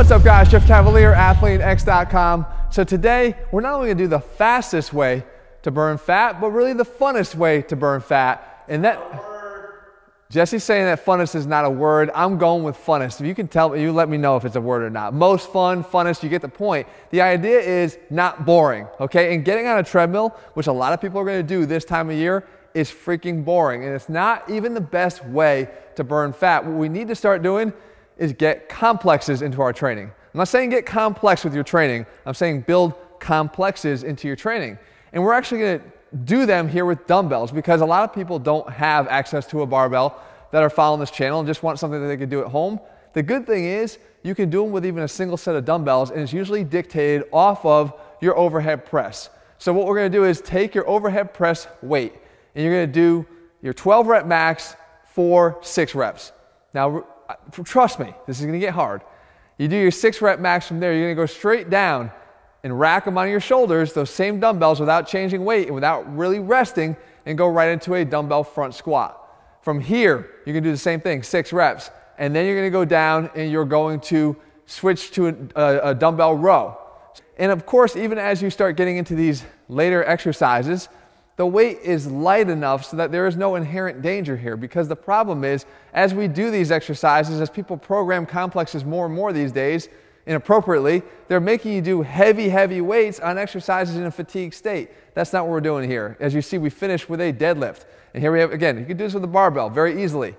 What's up guys, Jeff Cavaliere, AthleanX.com. So today, we're not only gonna do the fastest way to burn fat, but really the funnest way to burn fat. And that, Jesse's saying that funnest is not a word. I'm going with funnest. If you can tell, you let me know if it's a word or not. Most fun, funnest, you get the point. The idea is not boring, okay? And getting on a treadmill, which a lot of people are gonna do this time of year, is freaking boring. And it's not even the best way to burn fat. What we need to start doing is get complexes into our training. I'm not saying get complex with your training, I'm saying build complexes into your training. And we're actually gonna do them here with dumbbells because a lot of people don't have access to a barbell that are following this channel and just want something that they can do at home. The good thing is you can do them with even a single set of dumbbells and it's usually dictated off of your overhead press. So what we're gonna do is take your overhead press weight and you're gonna do your 12 rep max for six reps. Now, trust me, this is gonna get hard. You do your six rep max from there, you're gonna go straight down and rack them on your shoulders, those same dumbbells without changing weight and without really resting, and go right into a dumbbell front squat. From here, you can do the same thing, six reps. And then you're gonna go down and you're going to switch to a, a, a dumbbell row. And of course, even as you start getting into these later exercises, the weight is light enough so that there is no inherent danger here because the problem is as we do these exercises as people program complexes more and more these days inappropriately they're making you do heavy heavy weights on exercises in a fatigue state. That's not what we're doing here. As you see we finish with a deadlift. And here we have again you can do this with a barbell very easily.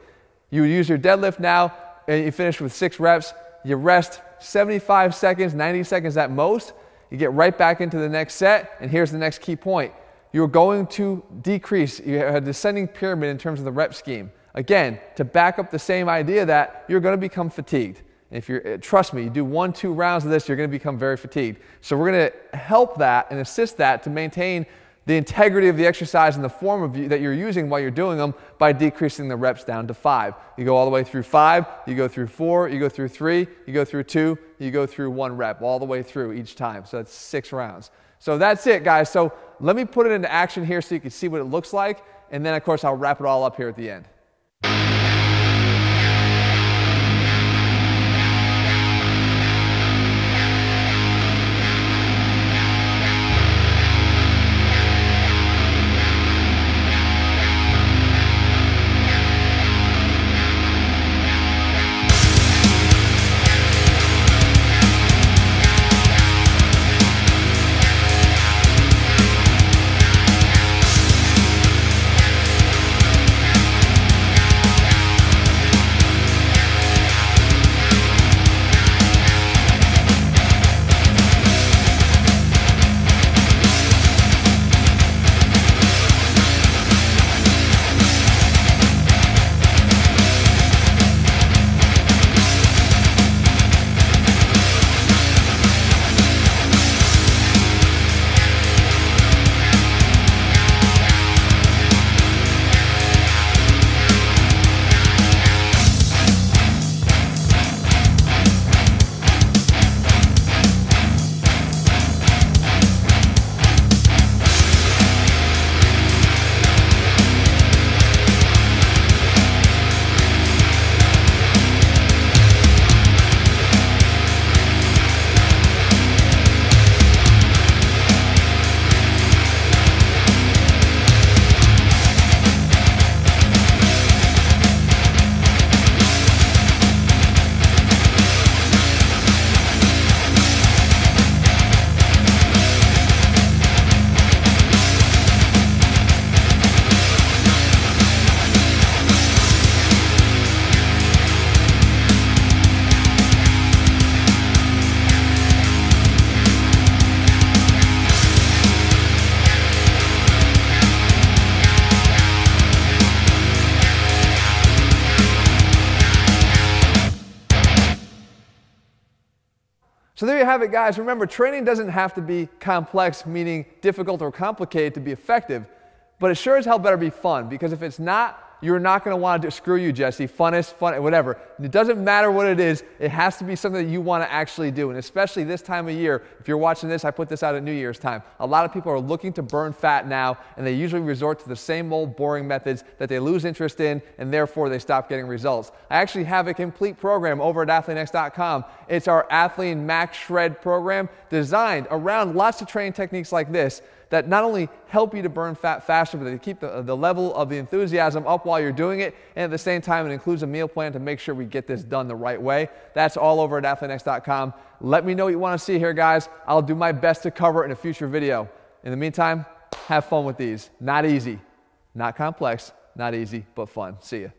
You use your deadlift now and you finish with six reps. You rest 75 seconds 90 seconds at most. You get right back into the next set and here's the next key point you're going to decrease. You have a descending pyramid in terms of the rep scheme. Again, to back up the same idea that you're going to become fatigued. If uh, trust me, you do one, two rounds of this, you're going to become very fatigued. So we're going to help that and assist that to maintain the integrity of the exercise and the form of you, that you're using while you're doing them by decreasing the reps down to five. You go all the way through five, you go through four, you go through three, you go through two, you go through one rep, all the way through each time. So that's six rounds. So that's it, guys. So let me put it into action here so you can see what it looks like. And then, of course, I'll wrap it all up here at the end. So there you have it, guys. Remember, training doesn't have to be complex, meaning difficult or complicated to be effective, but it sure as hell better be fun because if it's not, you're not going to want to do, screw you, Jesse, funnest, fun, whatever. It doesn't matter what it is. It has to be something that you want to actually do. And especially this time of year, if you're watching this, I put this out at New Year's time. A lot of people are looking to burn fat now, and they usually resort to the same old boring methods that they lose interest in, and therefore they stop getting results. I actually have a complete program over at athleanx.com. It's our Athlean Max Shred program designed around lots of training techniques like this that not only help you to burn fat faster, but they keep the, the level of the enthusiasm up while you're doing it. And at the same time, it includes a meal plan to make sure we get this done the right way. That's all over at athleanx.com. Let me know what you want to see here, guys. I'll do my best to cover it in a future video. In the meantime, have fun with these. Not easy, not complex, not easy, but fun. See you.